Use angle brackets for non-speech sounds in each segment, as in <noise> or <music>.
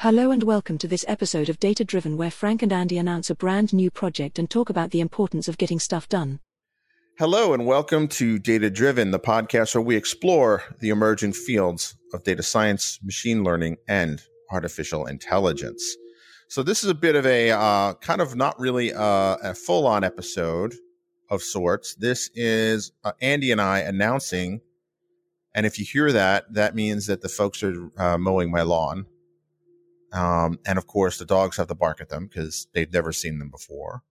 Hello and welcome to this episode of Data Driven, where Frank and Andy announce a brand new project and talk about the importance of getting stuff done. Hello and welcome to Data Driven, the podcast where we explore the emerging fields of data science, machine learning, and artificial intelligence. So, this is a bit of a uh, kind of not really uh, a full on episode of sorts. This is uh, Andy and I announcing. And if you hear that, that means that the folks are uh, mowing my lawn. Um, and of course, the dogs have to bark at them because they've never seen them before.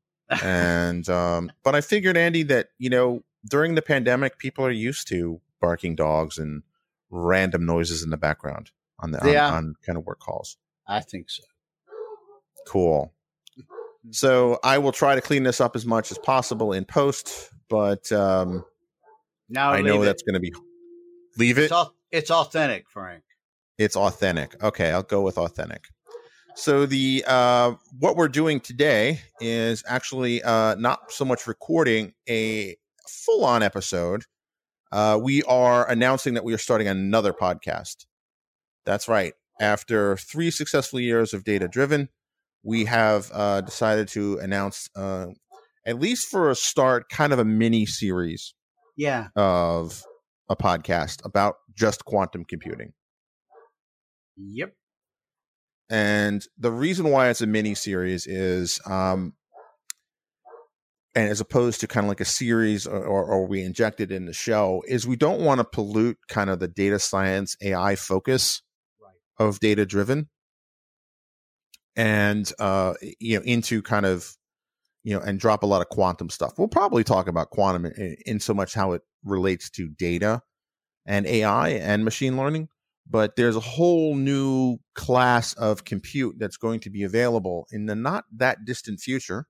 and <laughs> um, but I figured, Andy, that you know during the pandemic, people are used to barking dogs and random noises in the background on the Yeah. on, on kind of work calls. I think so. Cool. So I will try to clean this up as much as possible in post, but um, Now I know leave that's going to be leave it. It's, au- it's authentic, Frank. It's authentic. Okay, I'll go with authentic. So the uh, what we're doing today is actually uh, not so much recording a full-on episode. Uh, we are announcing that we are starting another podcast. That's right. After three successful years of data driven, we have uh, decided to announce, uh, at least for a start, kind of a mini series Yeah. of a podcast about just quantum computing. Yep. And the reason why it's a mini series is, um, and as opposed to kind of like a series or, or, or we inject it in the show, is we don't want to pollute kind of the data science AI focus Right. of data driven and, uh, you know, into kind of, you know, and drop a lot of quantum stuff. We'll probably talk about quantum in, in so much how it relates to data and AI and machine learning but there's a whole new class of compute that's going to be available in the not that distant future.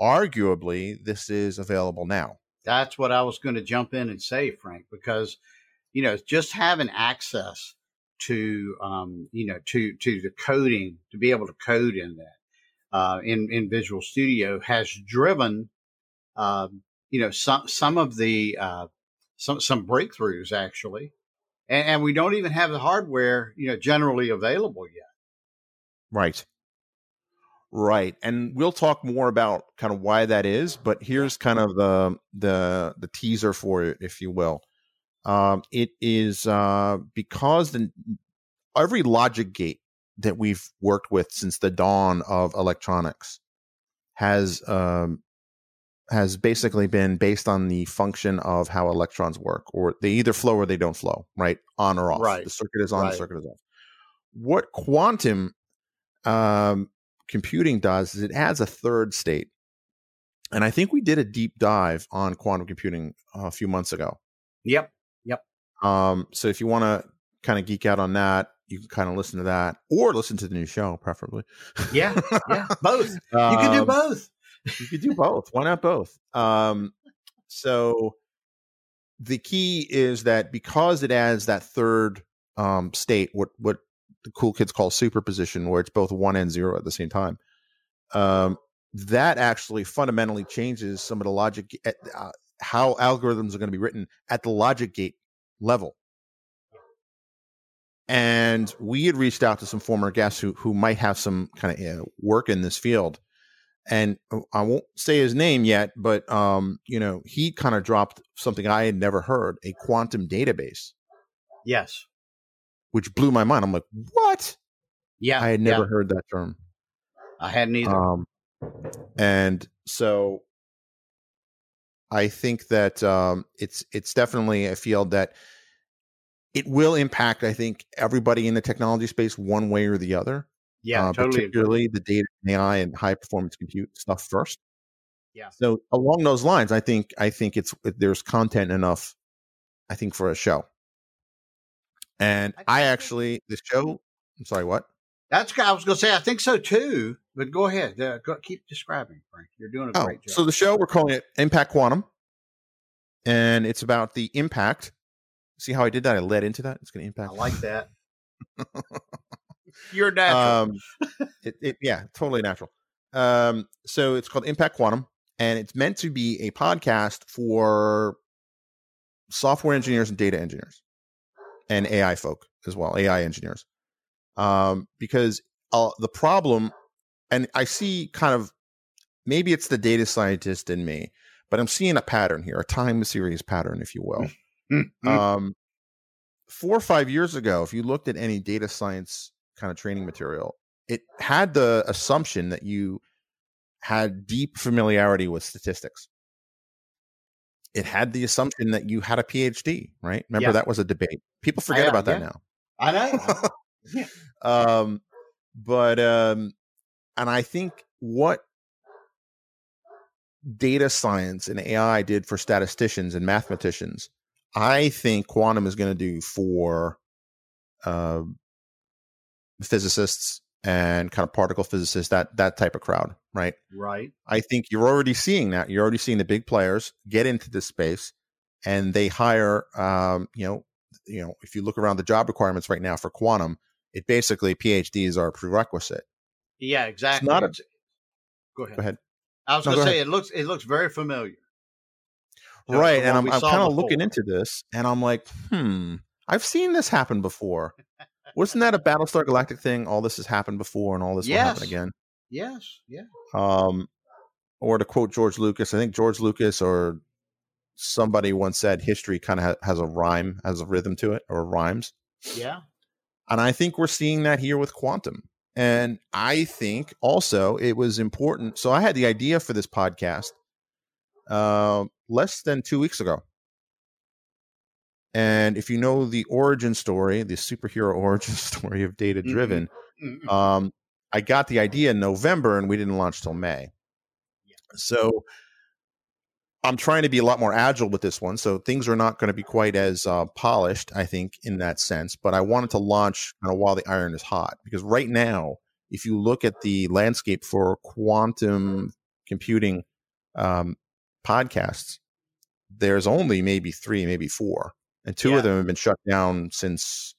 Arguably, this is available now. That's what I was going to jump in and say, Frank, because, you know, just having access to, um, you know, to, to the coding, to be able to code in that, uh, in, in Visual Studio has driven, um, you know, some, some of the, uh, some, some breakthroughs actually. And, and we don't even have the hardware, you know, generally available yet. Right. Right. And we'll talk more about kind of why that is, but here's kind of the the the teaser for it, if you will. Um, it is uh, because the every logic gate that we've worked with since the dawn of electronics has um, has basically been based on the function of how electrons work, or they either flow or they don't flow, right? On or off. Right. The circuit is on, the circuit is off. What quantum um, computing does is it adds a third state. And I think we did a deep dive on quantum computing a few months ago. Yep. Yep. Um, so if you want to kind of geek out on that, you can kind of listen to that or listen to the new show, preferably. Yeah. Yeah. Both. You can do <laughs> Um, both. You could do both. Why not both? Um, so the key is that because it adds that third um, state, what what the cool kids call superposition, where it's both one and zero at the same time, um, that actually fundamentally changes some of the logic, at, uh, how algorithms are going to be written at the logic gate level. And we had reached out to some former guests who who might have some kind of uh, work in this field and uh, I won't say his name yet, but um, you know, he kind of dropped something I had never heard, a quantum database, Yes. which blew my mind. I'm like, what? Yeah. I had yeah. never heard that term. I hadn't either. Um, and so I think that um, it's it's definitely a field that it will impact. I think everybody in the technology space one way or the other. yeah. uh, totally. agree. particularly the data AI and high performance compute stuff first. Yeah. So along those lines, I think I think it's there's content enough. I think for a show. And I I actually the show. I'm sorry, what? That's I was going to say. I think so too. But go ahead. Uh, go, keep describing, Frank. You're doing a Oh, great job. so the show we're calling it Impact Quantum, and it's about the impact. See how I did that? I led into that. It's going to impact. I like that. <laughs> You're natural. Um, it, it, yeah, totally natural. Um, so it's called Impact Quantum, and it's meant to be a podcast for software engineers and data engineers, and AI folk as well, AI engineers. Um, because uh, the problem, and I see kind of maybe it's the data scientist in me, but I'm seeing a pattern here, a time series pattern, if you will. <laughs> Mm-hmm. um, four or five years ago, if you looked at any data science kind of training material, it had the assumption that you had deep familiarity with statistics. It had the assumption that you had a PhD, right? Remember Yeah. that was a debate. People forget about that yeah. now. I know. <laughs> Yeah. um, but um, and I think what data science and AI did for statisticians and mathematicians, I think quantum is going to do for uh, physicists and kind of particle physicists, that that type of crowd, right? right. I think you're already seeing that. You're already seeing the big players get into this space, and they hire. Um, you know, you know, if you look around the job requirements right now for quantum, it basically PhDs are a prerequisite. Yeah, exactly. not a- go ahead. Go ahead. I was No, going go to say it looks it looks very familiar. right, and I'm, I'm kind of looking into this, and I'm like, hmm, I've seen this happen before. Wasn't that a Battlestar Galactica thing? All this has happened before, and all this will happen again. Yes, yeah. Um, or to quote George Lucas, I think George Lucas or somebody once said history kind of ha- has a rhyme, has a rhythm to it, or rhymes. Yeah. And I think we're seeing that here with quantum. And I think also it was important. So I had the idea for this podcast uh, less than two weeks ago. And if you know the origin story, the superhero <laughs> origin story of Data Driven, Mhm. um, I got the idea in November and we didn't launch till May. Yeah. So I'm trying to be a lot more agile with this one. So things are not going to be quite as uh, polished, I think, in that sense. But I wanted to launch kind of while the iron is hot because right now, if you look at the landscape for quantum computing um, podcasts, there's only maybe three, maybe four, and two Yeah. of them have been shut down since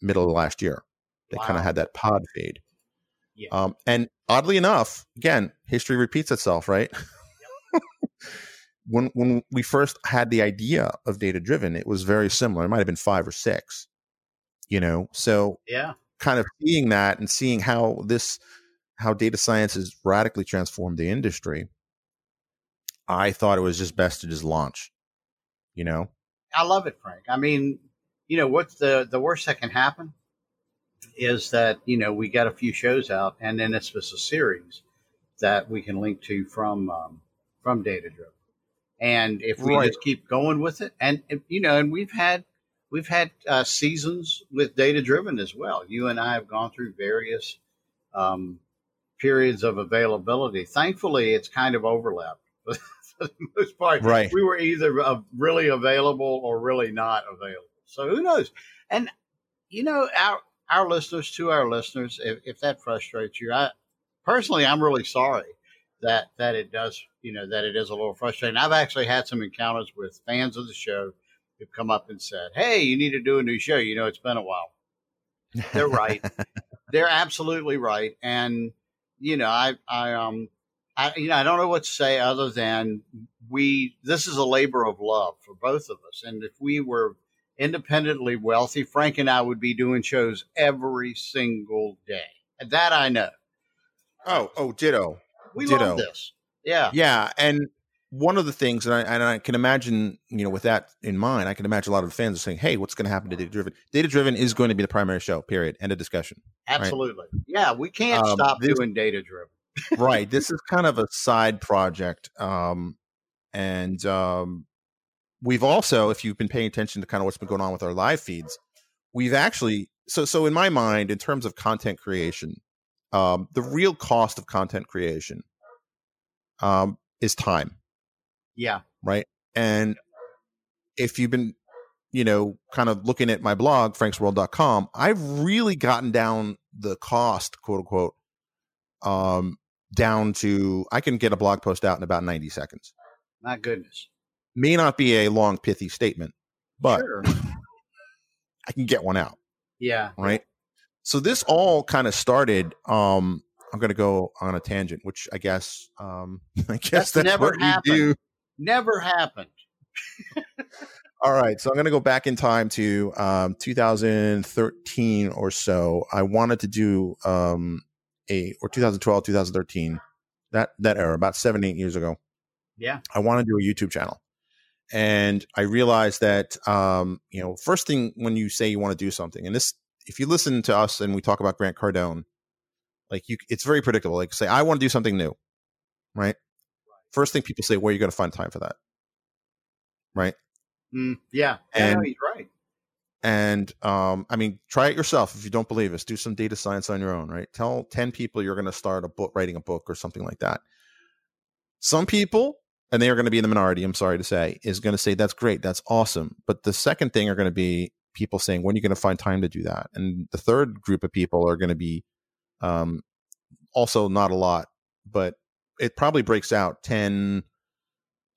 middle of last year. They kind of had that pod fade. Yeah. Um, and oddly enough, again, history repeats itself, right? <laughs> when when we first had the idea of data driven, it was very similar. It might have been five or six, you know. So Yeah. kind of seeing that and seeing how this how data science has radically transformed the industry, I thought it was just best to just launch. You know, I love it, Frank. I mean, you know, what's the the worst that can happen is that you know we got a few shows out, and then it's just a series that we can link to from um, from Data Driven. And if we Right. just keep going with it, and you know, and we've had we've had uh, seasons with Data Driven as well. You and I have gone through various um, periods of availability. Thankfully, it's kind of overlapped <laughs> <laughs> for the most part Right. we were either uh, really available or really not available. So who knows? And you know, our our listeners, to our listeners, if, if that frustrates you, I personally, I'm really sorry that that it does. You know, that it is a little frustrating. I've actually had some encounters with fans of the show who've come up and said, "Hey, you need to do a new show." You know, it's been a while. They're right. <laughs> They're absolutely right. And you know, I I um I you know I don't know what to say other than we this is a labor of love for both of us. And if we were independently wealthy, Frank and I would be doing shows every single day. And that I know. oh, oh, ditto. We Ditto. love this. Yeah. Yeah, and one of the things, and I, and I can imagine, you know, with that in mind, I can imagine a lot of fans are saying, "Hey, what's going to happen to Data Driven? Data Driven is going to be the primary show. Period. End of discussion." Absolutely. Yeah, we can't Um, stop this- doing data driven. Right. This is kind of a side project, um, and um, we've also, if you've been paying attention to kind of what's been going on with our live feeds, we've actually so so in my mind, in terms of content creation, um, the real cost of content creation um, is time. Yeah. right? And if you've been, you know, kind of looking at my blog, franksworld.com, I've really gotten down the cost, quote unquote, um, down to I can get a blog post out in about 90 seconds. My goodness. May not be a long, pithy statement, but sure. <laughs> I can get one out, Yeah. right? So this all kind of started. Um, I'm going to go on a tangent, which I guess, um, <laughs> I guess That's that's, never what we happened. do. Never happened. All right, so I'm going to go back in time to um, 2013 or so. I wanted to do um, a or 2012, 2013, that that era, about seven, eight years ago. Yeah. I want to do a YouTube channel. And I realized that um, you know, first thing when you say you want to do something, and this if you listen to us and we talk about Grant Cardone, like you it's very predictable. Like say, I want to do something new, right? First thing people say, where are you going to find time for that? Right. Mm, yeah. And- yeah, he's right. And um, I mean, try it yourself if you don't believe us. Do some data science on your own, right? Tell 10 people you're going to start a book, writing a book or something like that. Some people, and they are going to be in the minority, I'm sorry to say, is going to say, that's great, that's awesome. But the second thing are going to be people saying, when are you going to find time to do that? And the third group of people are going to be um, also not a lot, but it probably breaks out 10,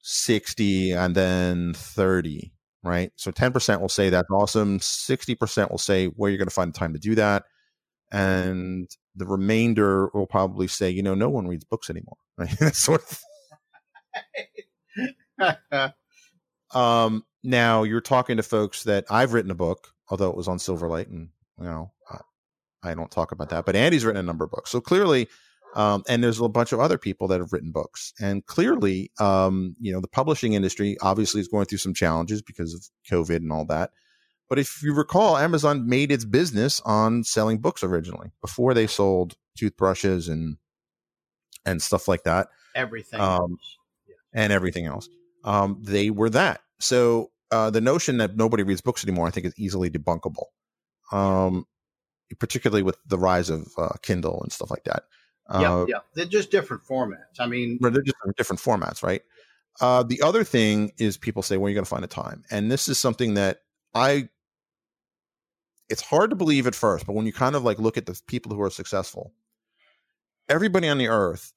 60, and then 30 right? So 10% will say that's awesome. 60% will say where you're going to find the time to do that. And the remainder will probably say, you know, no one reads books anymore. <laughs> Right? That's sort of. <laughs> Um, now you're talking to folks that I've written a book, although it was on Silverlight, and you know, I, I don't talk about that. But Andy's written a number of books, so clearly, um, and there's a bunch of other people that have written books, and clearly, um, you know, the publishing industry obviously is going through some challenges because of COVID and all that. But if you recall, Amazon made its business on selling books originally before they sold toothbrushes and and stuff like that Everything. Um, else. and everything else. Um, they were that. So uh, the notion that nobody reads books anymore, I think, is easily debunkable. Um, particularly with the rise of uh, Kindle and stuff like that. Yeah, Uh, yeah. They're just different formats. I mean, they're just different formats, right? Uh, the other thing is people say, "Where are you going to find the time?" And this is something that I. It's hard to believe at first, but when you kind of like look at the people who are successful, everybody on the earth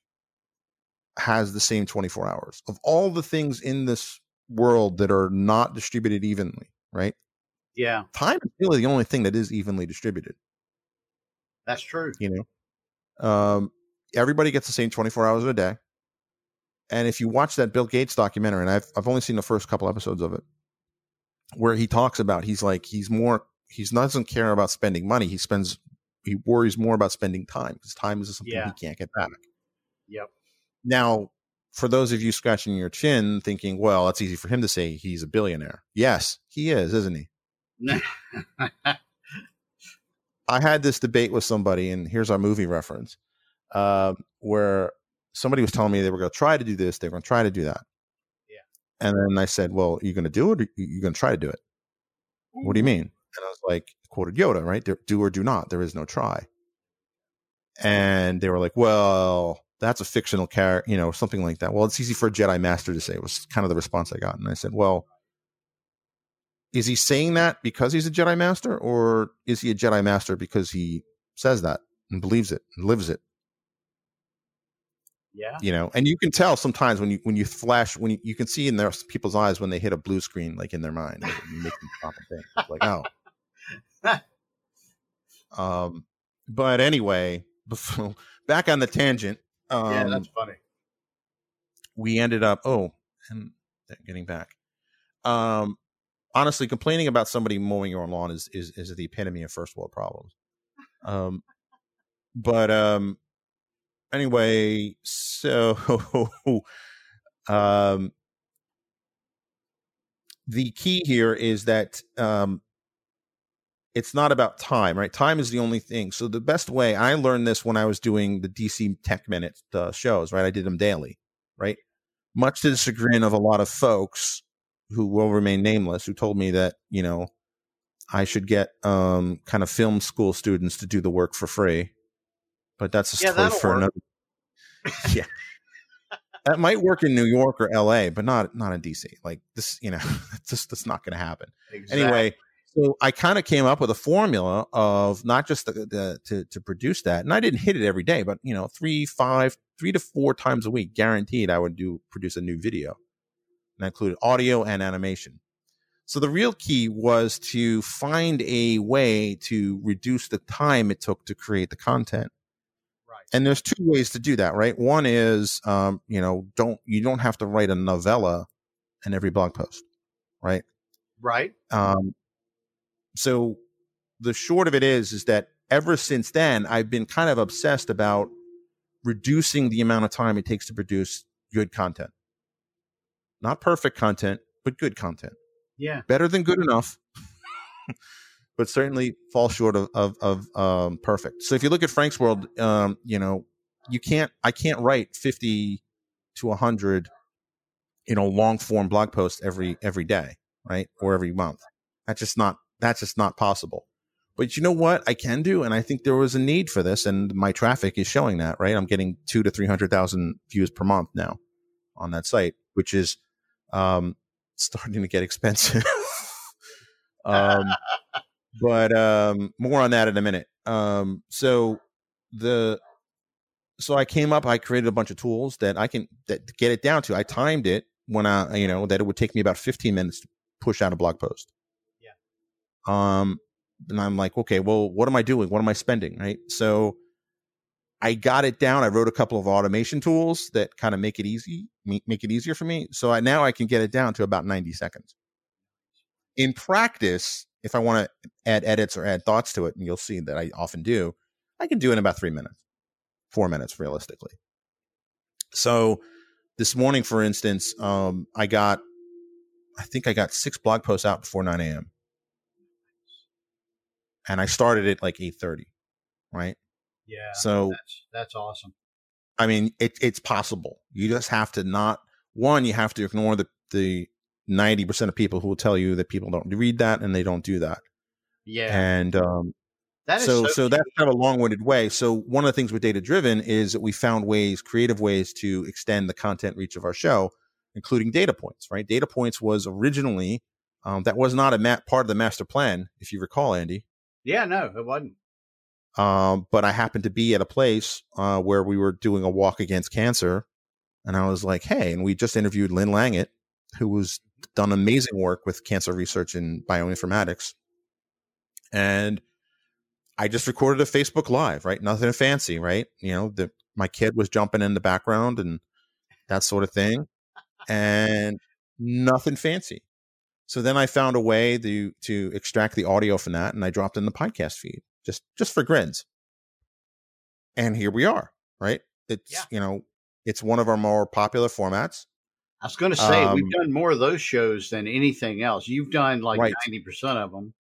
has the same 24 hours of all the things in this world that are not distributed evenly, right? yeah, Time is really the only thing that is evenly distributed, that's true. you know? Um, everybody gets the same 24 hours in a day. And if you watch that Bill Gates documentary, and I've, I've only seen the first couple episodes of it, where he talks about, he's like, he's more, he's doesn't care about spending money. He spends, he worries more about spending time because time is something Yeah. he can't get back. Yep. Now, for those of you scratching your chin thinking, well, it's easy for him to say he's a billionaire. Yes, he is, isn't he? <laughs> I had this debate with somebody, and here's our movie reference, uh, where somebody was telling me they were going to try to do this, they were going to try to do that. Yeah. And then I said, well, you're you going to do it or you going to try to do it? What do you mean? And I was like, quoted Yoda, right? Do or do not. There is no try. And they were like, well, that's a fictional character, you know, something like that. Well, it's easy for a Jedi Master to say. It was kind of the response I got. And I said, well, is he saying that because he's a Jedi Master, or is he a Jedi Master because he says that and believes it and lives it? Yeah. You know, and you can tell sometimes when you when you flash when you, you can see in their people's eyes when they hit a blue screen, like in their mind, like, <laughs> you make them stop and think. Like, oh. um, but anyway, <laughs> before, back on the tangent. Um, yeah, that's funny. we ended up oh and getting back um honestly complaining about somebody mowing your own lawn is is is the epitome of first world problems um but um anyway so <laughs> um the key here is that um it's not about time, right? Time is the only thing. So the best way I learned this when I was doing the DC Tech Minute uh, shows, right? I did them daily, right? Much to the chagrin of a lot of folks who will remain nameless, who told me that you know I should get um, kind of film school students to do the work for free, but that's a Yeah, story that'll for work. another. <laughs> yeah, that might work in New York or L.A., but not not in DC. Like this, you know, <laughs> just that's not going to happen Exactly. anyway so i kind of came up with a formula of not just the, the to, to produce that and i didn't hit it every day but you know three five three to four times a week guaranteed i would do produce a new video and I included audio and animation so the real key was to find a way to reduce the time it took to create the content. And there's two ways to do that right one is um, you know don't you don't have to write a novella in every blog post right Right. um, so the short of it is, is that ever since then, I've been kind of obsessed about reducing the amount of time it takes to produce good content. Not perfect content, but good content. Yeah. Better than good enough, <laughs> but certainly fall short of, of, of um, perfect. So if you look at Frank's World, um, you know, you can't, I can't write 50 to 100, you know, long form blog posts every, every day, right? Or every month. That's just not, that's just not possible. But you know what I can do? And I think there was a need for this and my traffic is showing that, right? I'm getting two to 300,000 views per month now on that site, which is, um, <laughs> starting to get expensive. <laughs> um, but, um, more on that in a minute. Um, so the, so I came up, I created a bunch of tools that I can that get it down to. I timed it when I, you know, that it would take me about 15 minutes to push out a blog post. Yeah. Um, and I'm like, okay, well, what am I doing? What am I spending? Right. So I got it down. I wrote a couple of automation tools that kind of make it easy, make it easier for me. So I, now I can get it down to about 90 seconds. In practice, if I want to add edits or add thoughts to it, and you'll see that I often do, I can do it in about three minutes, four minutes realistically. So this morning, for instance, um, I got, I think I got six blog posts out before 9 a.m and I started at like 8:30, right? Yeah. So that's that's awesome. I mean, it, it's possible. You just have to not one. You have to ignore the the ninety percent of people who will tell you that people don't read that and they don't do that. Yeah. And um, that is so so, so that's kind of a long winded way. So one of the things with data driven is that we found ways, creative ways to extend the content reach of our show, including data points. Right? Data points was originally um, that was not a ma- part of the master plan, if you recall, Andy. Yeah, no, it wasn't. Um, but I happened to be at a place uh, where we were doing a walk against cancer, and I was like, "Hey!" And we just interviewed Lynn Langit, who was done amazing work with cancer research in bioinformatics, and I just recorded a Facebook Live, right? Nothing fancy, right? You know, the my kid was jumping in the background and that sort of thing, and nothing fancy. So then I found a way to to extract the audio from that, and I dropped in the podcast feed just just for grins. And here we are, right? It's Yeah. you know it's one of our more popular formats. I was going to say Um, we've done more of those shows than anything else. You've done like Right. ninety percent of them,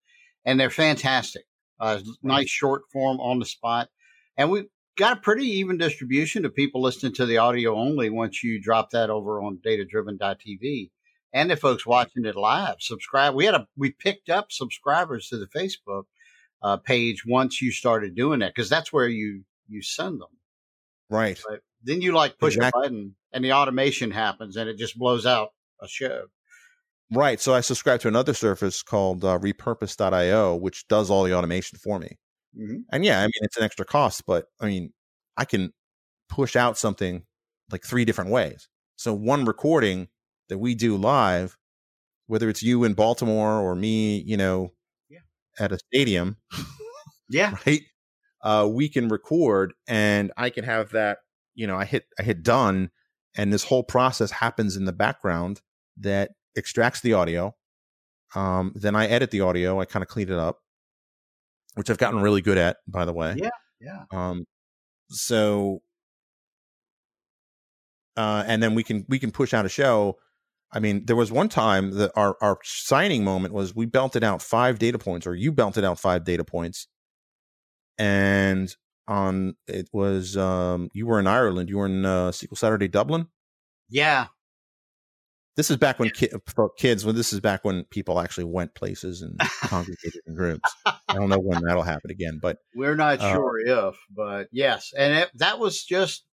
and they're fantastic. Uh, nice short form on the spot, and we've got a pretty even distribution of people listening to the audio only. Once you drop that over on datadriven.tv, and the folks watching it live, subscribe. We had a we picked up subscribers to the Facebook uh, page once you started doing that because that's where you you send them. Right. But then you like push Exactly. a button and the automation happens and it just blows out a show. Right. So I subscribe to another service called uh, repurpose.io, which does all the automation for me. Mm-hmm. And yeah, I mean, it's an extra cost, but I mean, I can push out something like three different ways. So one recording that we do live, whether it's you in Baltimore or me, you know, Yeah. at a stadium, Yeah. <laughs> right? Uh, we can record and I can have that, you know, I hit, I hit done and this whole process happens in the background that extracts the audio. Um, then I edit the audio. I kind of clean it up, which I've gotten really good at, by the way. Yeah. Yeah. Um, so, uh, and then we can we can push out a show. I mean, there was one time that our our signing moment was we belted out five data points, or you belted out five data points, and on it was um you were in Ireland, you were in uh, SQL Saturday Dublin. Yeah. This is back when ki- for kids. When this is back when people actually went places and congregated in groups. I don't know when <laughs> that'll happen again, but We're not Uh, sure if, but yes. And it, that was just,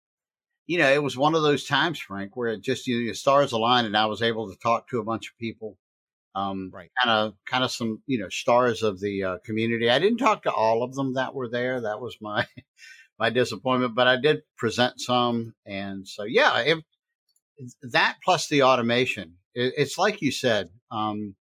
you know, it was one of those times, Frank, where it just, you know, stars aligned and I was able to talk to a bunch of people. Um, Right. kind of, kind of some, you know, stars of the uh, community. I didn't talk to all of them that were there. That was my, <laughs> my disappointment, but I did present some. And so, yeah, it, that plus the automation, it, it's like you said, um,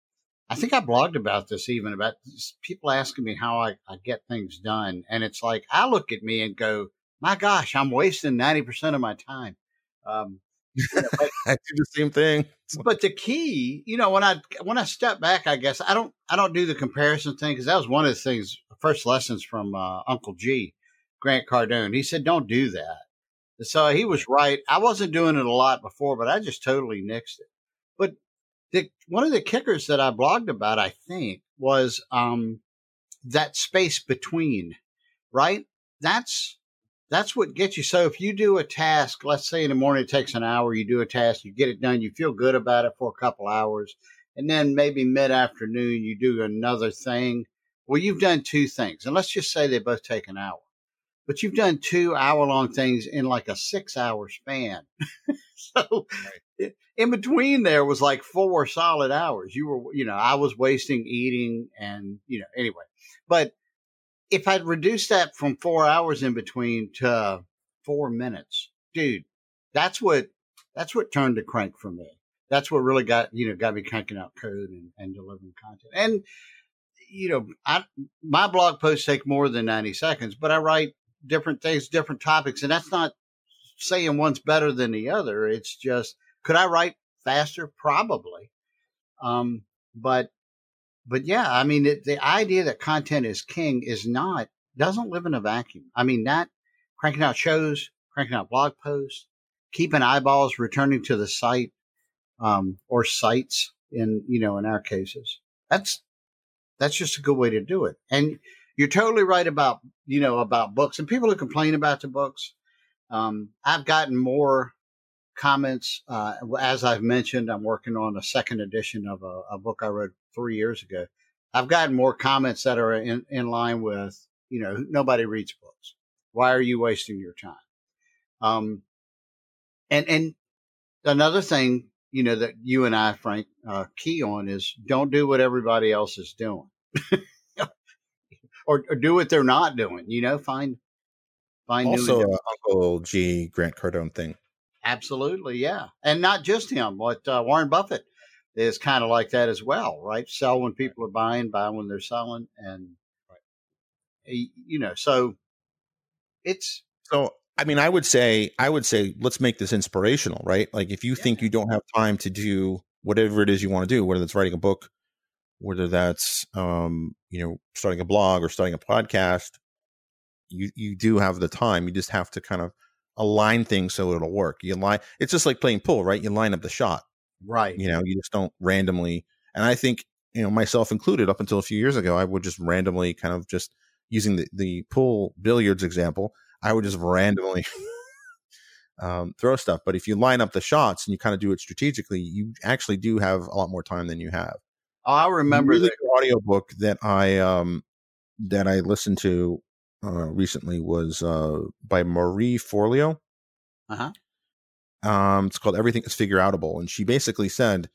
I think I blogged about this even about people asking me how I, I get things done. And it's like, I look at me and go, my gosh, I'm wasting 90% of my time. Um, <laughs> <laughs> I do the same thing. But the key, you know, when I when I step back, I guess I don't I don't do the comparison thing because that was one of the things first lessons from uh, Uncle G, Grant Cardone. He said, "Don't do that." So he was right. I wasn't doing it a lot before, but I just totally nixed it. But the, one of the kickers that I blogged about, I think, was um, that space between, right? That's that's what gets you. So if you do a task, let's say in the morning it takes an hour, you do a task, you get it done, you feel good about it for a couple hours, and then maybe mid afternoon you do another thing. Well, you've done two things, and let's just say they both take an hour, but you've done two hour long things in like a six hour span. <laughs> so in between there was like four solid hours. You were, you know, I was wasting eating and, you know, anyway, but if I'd reduced that from four hours in between to four minutes, dude, that's what that's what turned the crank for me. That's what really got you know got me cranking out code and, and delivering content. And you know, I my blog posts take more than ninety seconds, but I write different things, different topics, and that's not saying one's better than the other. It's just could I write faster? Probably. Um, but but yeah, I mean, it, the idea that content is king is not, doesn't live in a vacuum. I mean, that cranking out shows, cranking out blog posts, keeping eyeballs returning to the site, um, or sites in, you know, in our cases. That's, that's just a good way to do it. And you're totally right about, you know, about books and people who complain about the books. Um, I've gotten more comments. Uh, as I've mentioned, I'm working on a second edition of a, a, book I wrote three years ago. I've gotten more comments that are in, in line with, you know, nobody reads books. Why are you wasting your time? Um, and, and another thing, you know, that you and I, Frank, uh, key on is don't do what everybody else is doing. <laughs> or, or, do what they're not doing, you know, find, find also uh, Uncle G Grant Cardone thing. Absolutely, yeah, and not just him. What uh, Warren Buffett is kind of like that as well, right? Sell when people are buying, buy when they're selling, and you know, so it's so. I mean, I would say, I would say, let's make this inspirational, right? Like, if you yeah. think you don't have time to do whatever it is you want to do, whether it's writing a book, whether that's um, you know starting a blog or starting a podcast, you you do have the time. You just have to kind of align things so it'll work. You line it's just like playing pool, right? You line up the shot. Right. You know, you just don't randomly and I think, you know, myself included, up until a few years ago, I would just randomly kind of just using the, the pool billiards example, I would just randomly <laughs> um, throw stuff. But if you line up the shots and you kind of do it strategically, you actually do have a lot more time than you have. I remember the audiobook that I um that I listened to uh, recently was uh, by Marie Forleo. Uh huh. Um, it's called Everything is Figure Outable, and she basically said,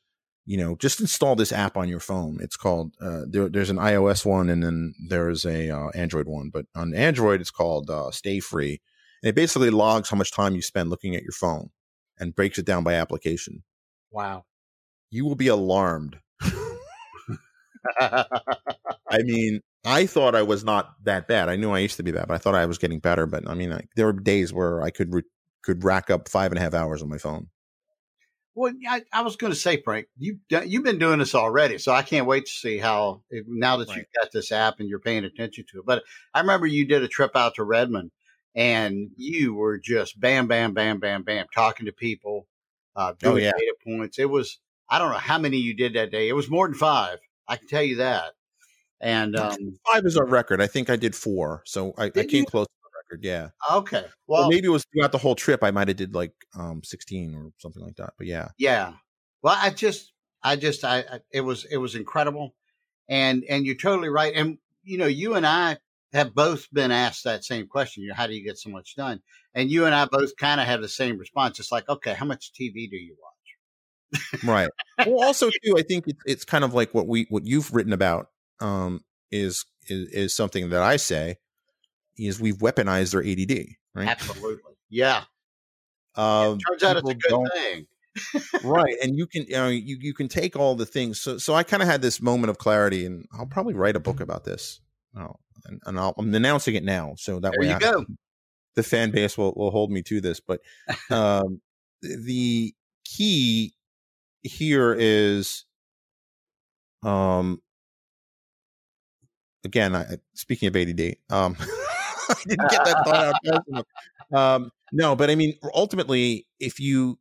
you know, just install this app on your phone. It's called uh, there, there's an iOS one, and then there's a uh, Android one. But on Android, it's called uh, Stay Free, and it basically logs how much time you spend looking at your phone and breaks it down by application. Wow, you will be alarmed. <laughs> I mean, I thought I was not that bad. I knew I used to be bad, but I thought I was getting better. But I mean, I, there were days where I could re- could rack up five and a half hours on my phone. Well, I, I was going to say, Frank, you you've been doing this already, so I can't wait to see how now that right. you've got this app and you're paying attention to it. But I remember you did a trip out to Redmond, and you were just bam, bam, bam, bam, bam, talking to people, uh, oh, doing oh, yeah. data points. It was I don't know how many you did that day. It was more than five. I can tell you that. And um, five is our record. I think I did four, so I, I came you? close to the record. Yeah. Okay. Well, or maybe it was throughout the whole trip. I might have did like um, sixteen or something like that. But yeah. Yeah. Well, I just, I just, I, I, it was, it was incredible, and and you're totally right. And you know, you and I have both been asked that same question. You know, how do you get so much done? And you and I both kind of have the same response. It's like, okay, how much TV do you watch? right. Well, also too, I think it's it's kind of like what we what you've written about um, is, is is something that I say is we've weaponized their ADD, right? Absolutely, yeah. Um, turns out it's a good thing, right? <laughs> And you can you know you you can take all the things. So so I kind of had this moment of clarity, and I'll probably write a book about this. Oh, and, and i am announcing it now, so that there way you I, go. The fan base will will hold me to this, but <laughs> um, the key here is um again I, speaking of ADD um <laughs> I didn't get that thought out <laughs> um no but I mean ultimately if you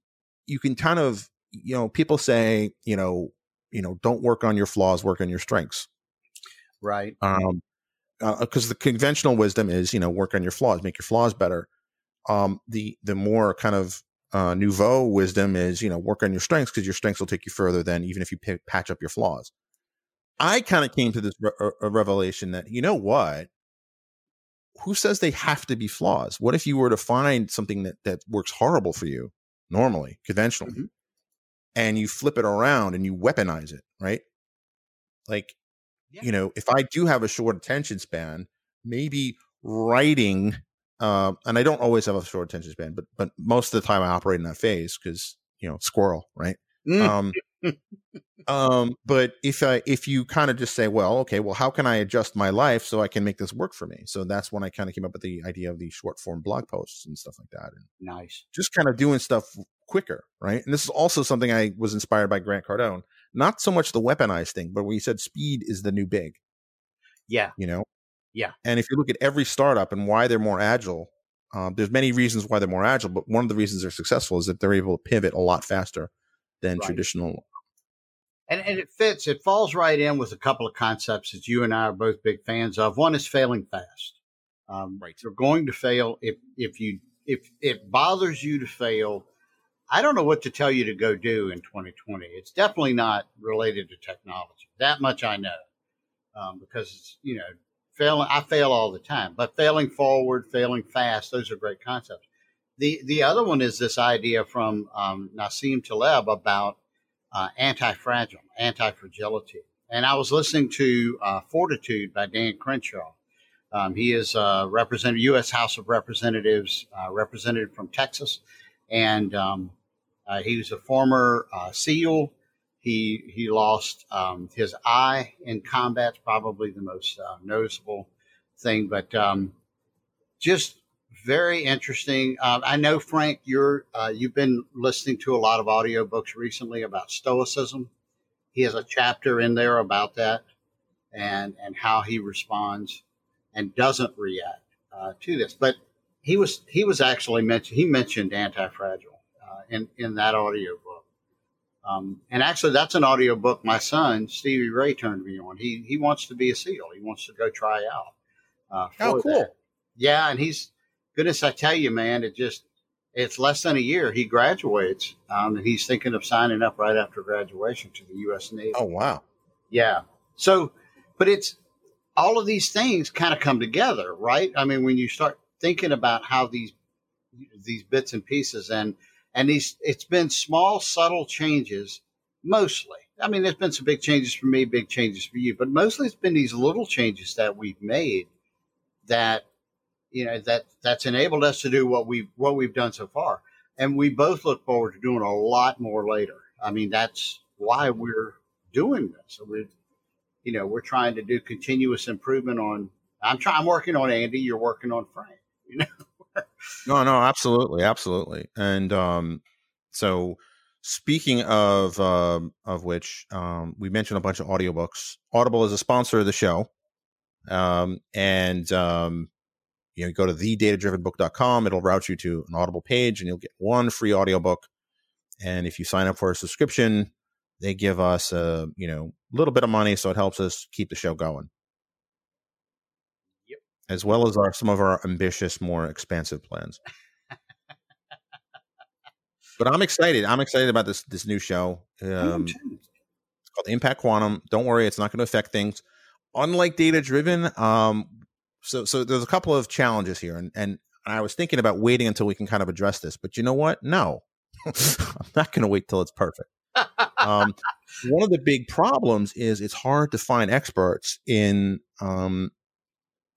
you can kind of you know people say you know you know don't work on your flaws work on your strengths. Right. Um because uh, the conventional wisdom is you know work on your flaws make your flaws better. Um the the more kind of uh, nouveau wisdom is you know work on your strengths because your strengths will take you further than even if you p- patch up your flaws i kind of came to this re- uh, revelation that you know what who says they have to be flaws what if you were to find something that that works horrible for you normally conventionally mm-hmm. and you flip it around and you weaponize it right like yeah. you know if i do have a short attention span maybe writing uh, and I don't always have a short attention span, but but most of the time I operate in that phase because you know squirrel, right? Mm. Um, um, but if I if you kind of just say, well, okay, well, how can I adjust my life so I can make this work for me? So that's when I kind of came up with the idea of the short form blog posts and stuff like that. And nice, just kind of doing stuff quicker, right? And this is also something I was inspired by Grant Cardone. Not so much the weaponized thing, but we said speed is the new big. Yeah, you know, yeah. And if you look at every startup and why they're more agile, um, there's many reasons why they're more agile, but one of the reasons they're successful is that they're able to pivot a lot faster than right. traditional. And, and it fits, it falls right in with a couple of concepts that you and I are both big fans of. One is failing fast. Um, right. You're going to fail if, if you, if it bothers you to fail. I don't know what to tell you to go do in 2020. It's definitely not related to technology. That much I know. Um, because, you know, failing, I fail all the time, but failing forward, failing fast, those are great concepts. The, the other one is this idea from um, Nassim Taleb about uh, anti-fragile, anti-fragility. And I was listening to uh, Fortitude by Dan Crenshaw. Um, he is a representative, U.S. House of Representatives, uh, representative from Texas, and um, uh, he was a former uh, SEAL. He he lost um, his eye in combat, probably the most uh, noticeable thing, but um, just very interesting. Uh, I know Frank, you're uh, you've been listening to a lot of audiobooks recently about Stoicism. He has a chapter in there about that and and how he responds and doesn't react uh, to this. But he was he was actually mentioned he mentioned anti fragile uh, in in that audiobook. Um, and actually, that's an audio book my son Stevie Ray turned me on. He he wants to be a SEAL. He wants to go try out. Uh, oh, cool. That. Yeah, and he's goodness. I tell you, man, it just it's less than a year. He graduates, um, and he's thinking of signing up right after graduation to the U.S. Navy. Oh wow. Yeah. So, but it's all of these things kind of come together, right? I mean, when you start thinking about how these these bits and pieces and and these, it's been small, subtle changes mostly. I mean, there's been some big changes for me, big changes for you, but mostly it's been these little changes that we've made that, you know, that that's enabled us to do what we've, what we've done so far. And we both look forward to doing a lot more later. I mean, that's why we're doing this. We're, you know, we're trying to do continuous improvement on, I'm trying, I'm working on Andy, you're working on Frank, you know? <laughs> no, no, absolutely, absolutely. And um, so speaking of uh, of which, um, we mentioned a bunch of audiobooks. Audible is a sponsor of the show. Um, and um, you know, go to thedatadrivenbook.com, it'll route you to an Audible page and you'll get one free audiobook. And if you sign up for a subscription, they give us a, you know, little bit of money so it helps us keep the show going Yep. as well as our some of our ambitious, more expansive plans. but I'm excited. I'm excited about this this new show. Um, it's called Impact Quantum. Don't worry, it's not going to affect things. Unlike data driven, um, so so there's a couple of challenges here, and and I was thinking about waiting until we can kind of address this, but you know what? No, <laughs> I'm not going to wait till it's perfect. um, one of the big problems is it's hard to find experts in um,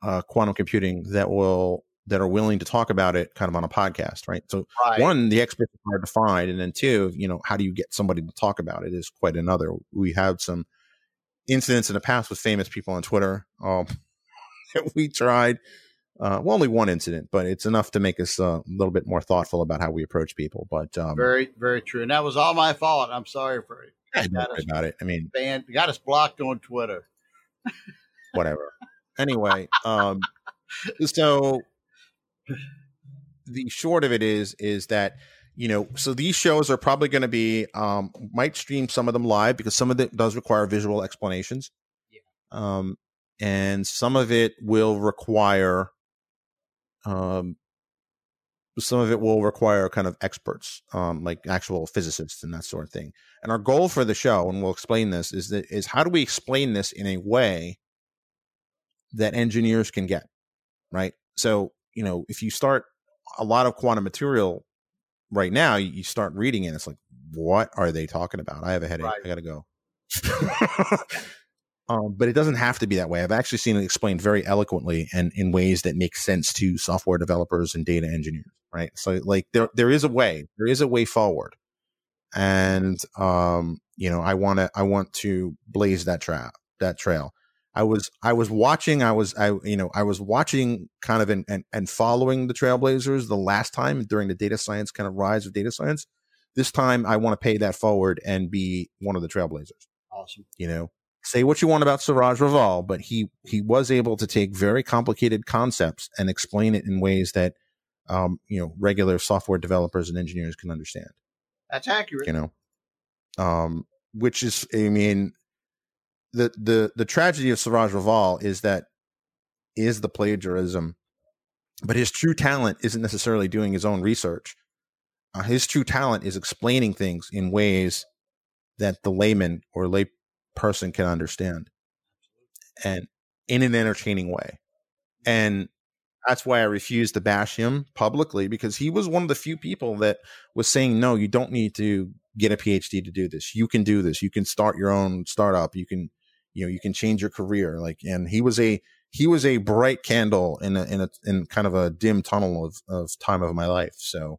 uh, quantum computing that will that are willing to talk about it kind of on a podcast, right? So right. one, the experts are hard to find, and then two, you know, how do you get somebody to talk about it is quite another. We have some incidents in the past with famous people on Twitter um, that <laughs> we tried Uh, well, only one incident, but it's enough to make us uh, a little bit more thoughtful about how we approach people. But um, very, very true, and that was all my fault. I'm sorry for it. Worry about it. I mean, banned, got us blocked on Twitter. whatever. Anyway, um, so the short of it is is that you know so these shows are probably going to be um might stream some of them live because some of it does require visual explanations yeah. um and some of it will require um some of it will require kind of experts um like actual physicists and that sort of thing and our goal for the show and we'll explain this is that is how do we explain this in a way that engineers can get right so you know if you start a lot of quantum material right now, you start reading it, it's like, what are they talking about? I have a headache. Right. I got to go. <laughs> um, but it doesn't have to be that way. I've actually seen it explained very eloquently and in ways that make sense to software developers and data engineers. Right. So like there, there is a way, there is a way forward. And, um, you know, I want to, I want to blaze that trail, that trail. I was I was watching I was I you know I was watching kind of and and, and following the Trailblazers the last time during the data science kind of rise of data science. This time I want to pay that forward and be one of the Trailblazers. Awesome. You know, say what you want about Siraj Raval, but he he was able to take very complicated concepts and explain it in ways that um, you know regular software developers and engineers can understand. That's accurate. You know, um, which is I mean the the the tragedy of Siraj Raval is that is the plagiarism, but his true talent isn't necessarily doing his own research. Uh, his true talent is explaining things in ways that the layman or lay person can understand, and in an entertaining way. And that's why I refuse to bash him publicly because he was one of the few people that was saying, no, you don't need to get a PhD to do this. You can do this. You can start your own startup. You can you know you can change your career like and he was a he was a bright candle in a in a in kind of a dim tunnel of of time of my life so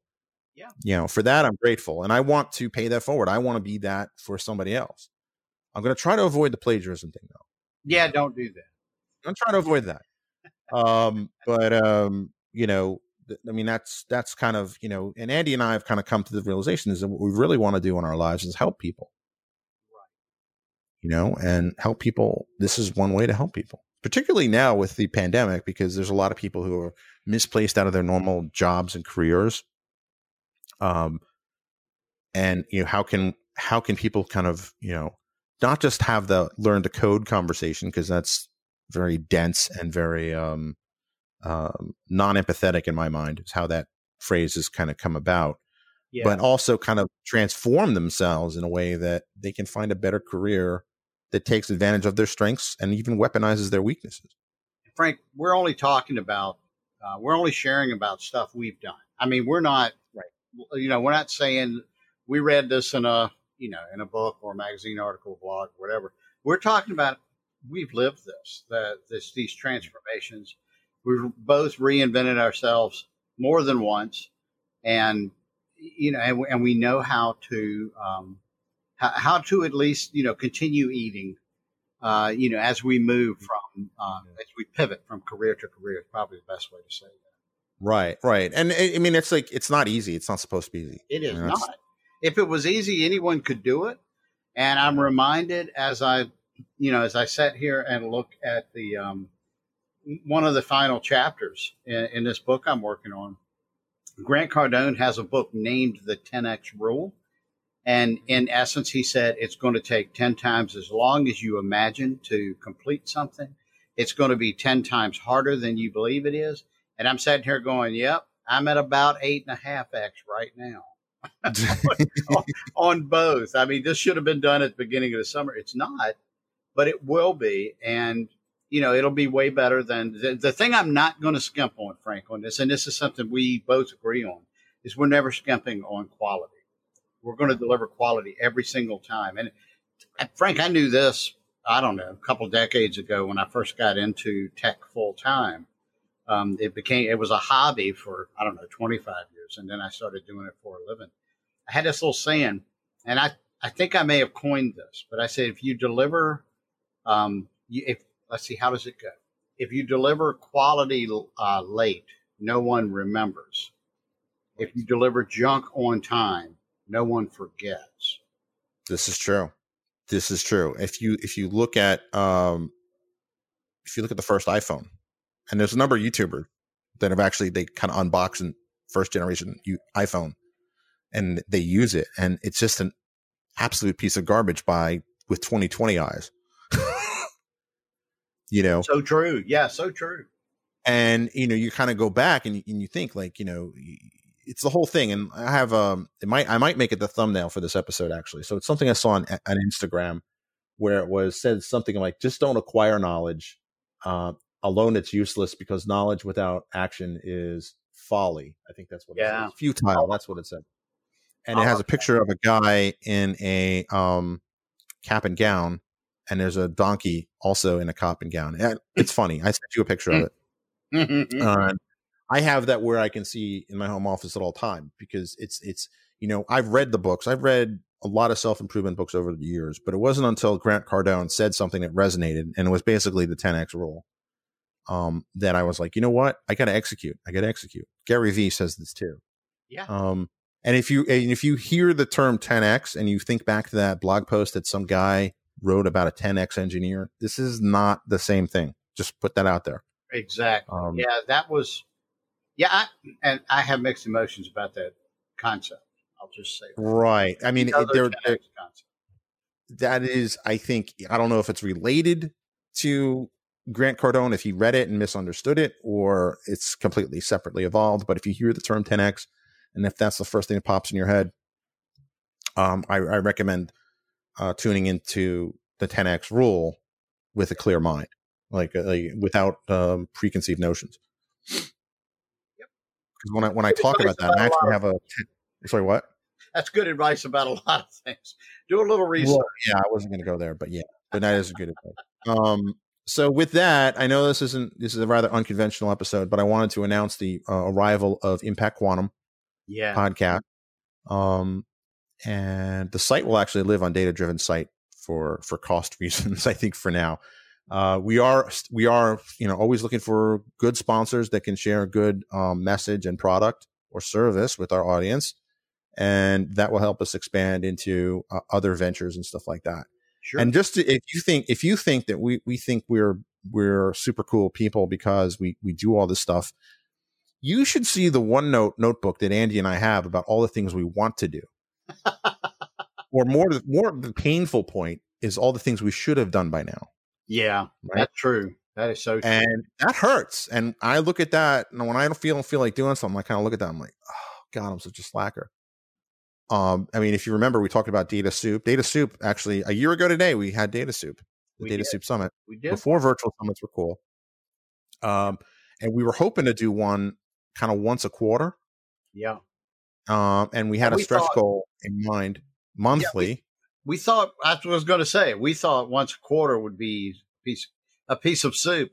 yeah you know for that i'm grateful and i want to pay that forward i want to be that for somebody else i'm going to try to avoid the plagiarism thing though. Yeah don't do that. I'm trying to avoid that. Um but um you know I mean, that's that's kind of you know, and Andy and I have kind of come to the realization is that what we really want to do in our lives is help people. You know, and help people. This is one way to help people, particularly now with the pandemic, because there's a lot of people who are misplaced out of their normal jobs and careers. Um, and you know, how can how can people kind of you know not just have the learn to code conversation because that's very dense and very um, um, non-empathetic in my mind is how that phrase has kind of come about yeah. but also kind of transform themselves in a way that they can find a better career that takes advantage of their strengths and even weaponizes their weaknesses. Frank, we're only talking about, uh, we're only sharing about stuff we've done. I mean, we're not, right. you know, we're not saying we read this in a, you know, in a book or a magazine article, blog, whatever. We're talking about we've lived this, the, this, these transformations. We've both reinvented ourselves more than once, and you know, and, and we know how to um, how to at least you know continue eating uh, you know as we move from uh, as we pivot from career to career is probably the best way to say that. Right right. And i mean it's like it's not easy. It's not supposed to be easy. It is you know, not if it was easy anyone could do it and i'm reminded as i you know as i sat here and look at the um, one of the final chapters in, in this book i'm working on grant cardone has a book named the 10x rule and in essence, he said it's going to take 10 times as long as you imagine to complete something. It's going to be 10 times harder than you believe it is. And I'm sitting here going, yep, I'm at about eight and a half X right now <laughs> on, both. I mean, this should have been done at the beginning of the summer. It's not, but it will be. And, you know, it'll be way better than the, the thing I'm not going to skimp on, Frank, on this. And this is something we both agree on is we're never skimping on quality we're going to deliver quality every single time. And, and Frank, I knew this, I don't know, a couple decades ago when I first got into tech full time. Um, it became, it was a hobby for, I don't know, 25 years. And then I started doing it for a living. I had this little saying, and I, I think I may have coined this, but I said, if you deliver, um, you, if, let's see, how does it go? if you deliver quality uh, late, no one remembers. If you deliver junk on time, no one forgets. This is true. This is true. If you if you look at um, if you look at the first iPhone, and there's a number of YouTubers that have actually they kind of unbox and first generation iPhone, and they use it, and it's just an absolute piece of garbage by with 2020 eyes. <laughs> you know, so true. Yeah, so true. And you know, you kind of go back and you, and you think like, you know, it's the whole thing. And I have um, it might I might make it the thumbnail for this episode actually. So it's something I saw on on Instagram where it was said something like, just don't acquire knowledge. Uh, alone, it's useless because knowledge without action is folly. I think that's what yeah. it says. Futile. That's what it said. And it has a picture of a guy in a um, cap and gown, and there's a donkey also in a cap and gown. And it's <coughs> funny. I sent you a picture of it. <laughs> I have that where I can see in my home office at all time because it's it's you know I've read the books. I've read a lot of self improvement books over the years, but it wasn't until Grant Cardone said something that resonated, and it was basically the 10x rule. Um, that I was like, you know what, I got to execute. I got to execute. Gary Vee says this too. Yeah. Um, and if you and if you hear the term 10x and you think back to that blog post that some guy wrote about a 10x engineer, this is not the same thing. Just put that out there. Exactly. Um, yeah, that was. Yeah, I, and I have mixed emotions about that concept. I'll just say. That. Right. I mean, there, that is, I think, I don't know if it's related to Grant Cardone, if he read it and misunderstood it, or it's completely separately evolved. But if you hear the term 10x, and if that's the first thing that pops in your head, um, I, I recommend uh, tuning into the 10x rule with a clear mind, like, uh, like without um, preconceived notions. Yep. Because when I when I talk about that, I actually have a. Sorry, what? That's good advice about a <laughs> lot of things. Do a little research. Well, yeah, I wasn't going to go there, but yeah, but that is good advice. Um, so with that, I know this isn't this is a rather unconventional episode, but I wanted to announce the uh, arrival of Impact Quantum yeah. podcast. Um, and the site will actually live on data driven site for for cost <laughs> reasons. I think for now, uh, we are we are you know always looking for good sponsors that can share a good um, message and product or service with our audience, and that will help us expand into uh, other ventures and stuff like that. Sure. And just to, if you think if you think that we we think we're we're super cool people because we we do all this stuff, you should see the OneNote notebook that Andy and I have about all the things we want to do. <laughs> or more, more the painful point is all the things we should have done by now. Yeah, right? that's true. That is so true. And that hurts. And I look at that, and when I don't feel feel like doing something, I kind of look at that. I'm like, oh God, I'm such a slacker. Um, I mean, if you remember, we talked about Data Soup. Data Soup, actually, a year ago today, we had Data Soup, the we Data did. Soup Summit. We did before virtual summits were cool. Um, and we were hoping to do one kind of once a quarter. Yeah. Um, and we had and a stretch thought, goal in mind monthly. Yeah, we, we, thought that's what I was going to say. We thought once a quarter would be a piece, a piece of soup.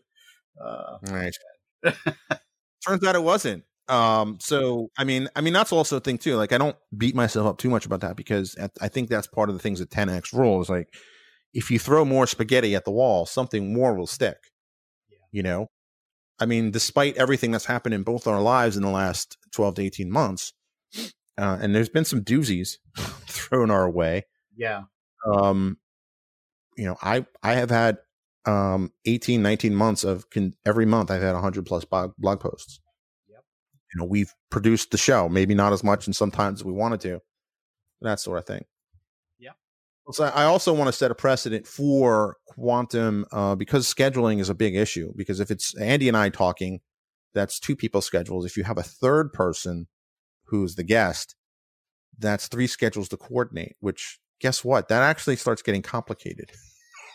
Uh, right. <laughs> Turns out it wasn't. Um, so I mean, I mean that's also a thing too. Like I don't beat myself up too much about that because I think that's part of the things that 10x rule is like if you throw more spaghetti at the wall, something more will stick. Yeah. You know, I mean, despite everything that's happened in both our lives in the last 12 to 18 months, uh, and there's been some doozies <laughs> thrown our way. Yeah. Um, you know, I, I have had, um, 18, 19 months of con- every month I've had 100 plus blog, blog posts. You know, we've produced the show, maybe not as much and sometimes we wanted to, that sort of thing. Yeah. So I also want to set a precedent for quantum uh, because scheduling is a big issue. Because if it's Andy and I talking, that's two people's schedules. If you have a third person who's the guest, that's three schedules to coordinate. Which guess what? That actually starts getting complicated.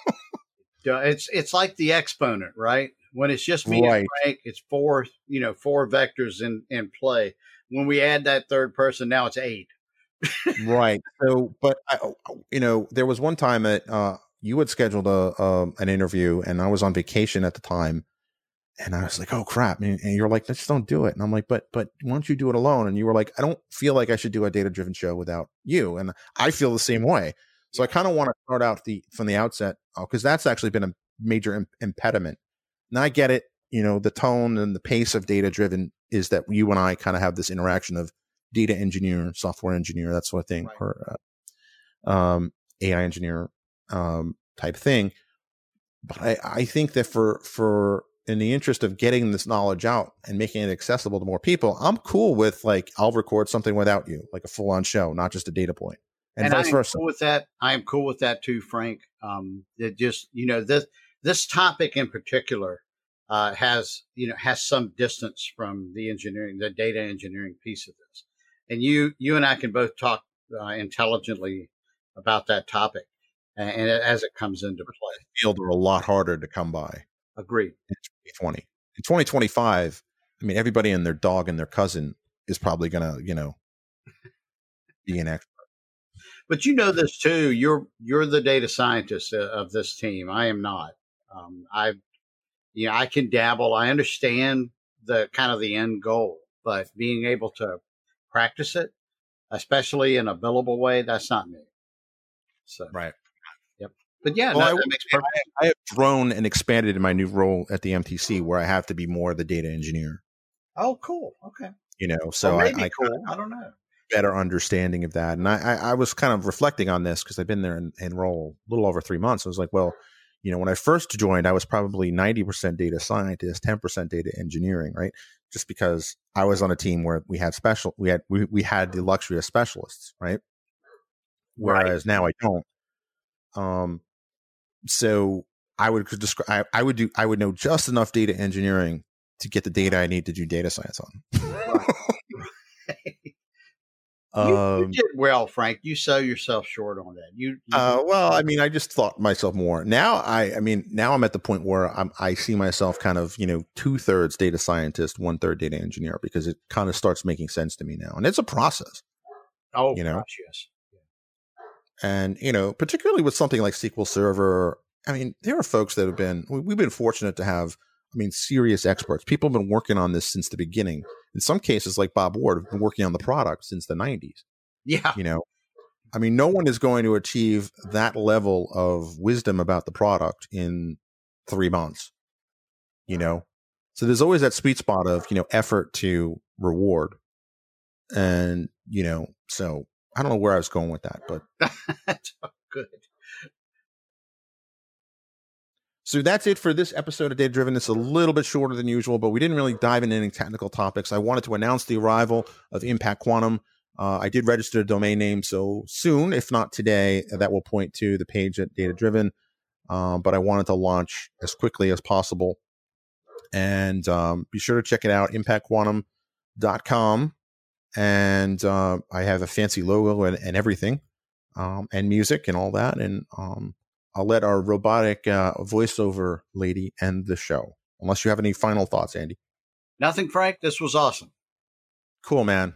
<laughs> yeah, it's it's like the exponent, right? When it's just me right. and Frank, it's four, you know, four vectors in in play. When we add that third person, now it's eight right. So, but I, oh, oh, you know, there was one time that uh, you had scheduled a um, an interview, and I was on vacation at the time, and I was like, "Oh crap!" And, and you're like, let's "Just don't do it." And I'm like, "But, but why don't you do it alone?" And you were like, "I don't feel like I should do a data driven show without you," and I feel the same way. So I kind of want to start out the from the outset because uh, that's actually been a major Im- impediment now I get it. You know, the tone and the pace of data driven is that you and I kind of have this interaction of data engineer, software engineer, that sort of thing, right. or uh, um, AI engineer um, type thing. But I, I think that for for in the interest of getting this knowledge out and making it accessible to more people, I'm cool with like I'll record something without you, like a full on show, not just a data point, and, and vice versa. Cool with that, I am cool with that too, Frank. Um, it just you know this this topic in particular uh, has you know has some distance from the engineering, the data engineering piece of this, and you you and I can both talk uh, intelligently about that topic, and, and as it comes into play, field are a lot harder to come by. Agreed. In 2020, in 2025, I mean, everybody and their dog and their cousin is probably gonna you know be an expert. But you know this too. You're you're the data scientist uh, of this team. I am not. Um, I, you know, I can dabble. I understand the kind of the end goal, but being able to practice it, especially in a billable way, that's not me. So right. Yep. But yeah, well, no, I, I, have grown and expanded in my new role at the MTC where I have to be more the data engineer. Oh, cool. Okay. You know, so well, I, I, cool. I don't know better understanding of that. And I, I, I was kind of reflecting on this because I've been there in, in role a little over three months. I was like, well, you know, when I first joined, I was probably 90% data scientist, 10% data engineering, right? Just because I was on a team where we had special, we had, we, we had the luxury of specialists, right? Whereas right. now I don't. Um, so I would describe, I, I would do, I would know just enough data engineering to get the data I need to do data science on. <laughs> You, you, um, did well, Frank. You sell yourself short on that. You, you uh, well, I mean, I just thought myself more. Now, I, I mean, now I'm at the point where I'm, I see myself kind of, you know, two thirds data scientist, one third data engineer, because it kind of starts making sense to me now, and it's a process. Oh, you know, gosh, yes. And you know, particularly with something like SQL Server, I mean, there are folks that have been. We've been fortunate to have I mean, serious experts. People have been working on this since the beginning. In some cases, like Bob Ward, have been working on the product since the 90s. Yeah. You know, I mean, no one is going to achieve that level of wisdom about the product in three months, you know? So there's always that sweet spot of, you know, effort to reward. And, you know, so I don't know where I was going with that, but. <laughs> That's good. So that's it for this episode of Data Driven. It's a little bit shorter than usual, but we didn't really dive into any technical topics. I wanted to announce the arrival of Impact Quantum. Uh, I did register a domain name, so soon, if not today, that will point to the page at Data Driven. Um, but I wanted to launch as quickly as possible. And um, be sure to check it out, impactquantum.com. And uh, I have a fancy logo and, and everything, um, and music and all that. And um, I'll let our robotic uh, voiceover lady end the show. Unless you have any final thoughts, Andy. Nothing, Frank. This was awesome. Cool, man.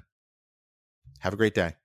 Have a great day.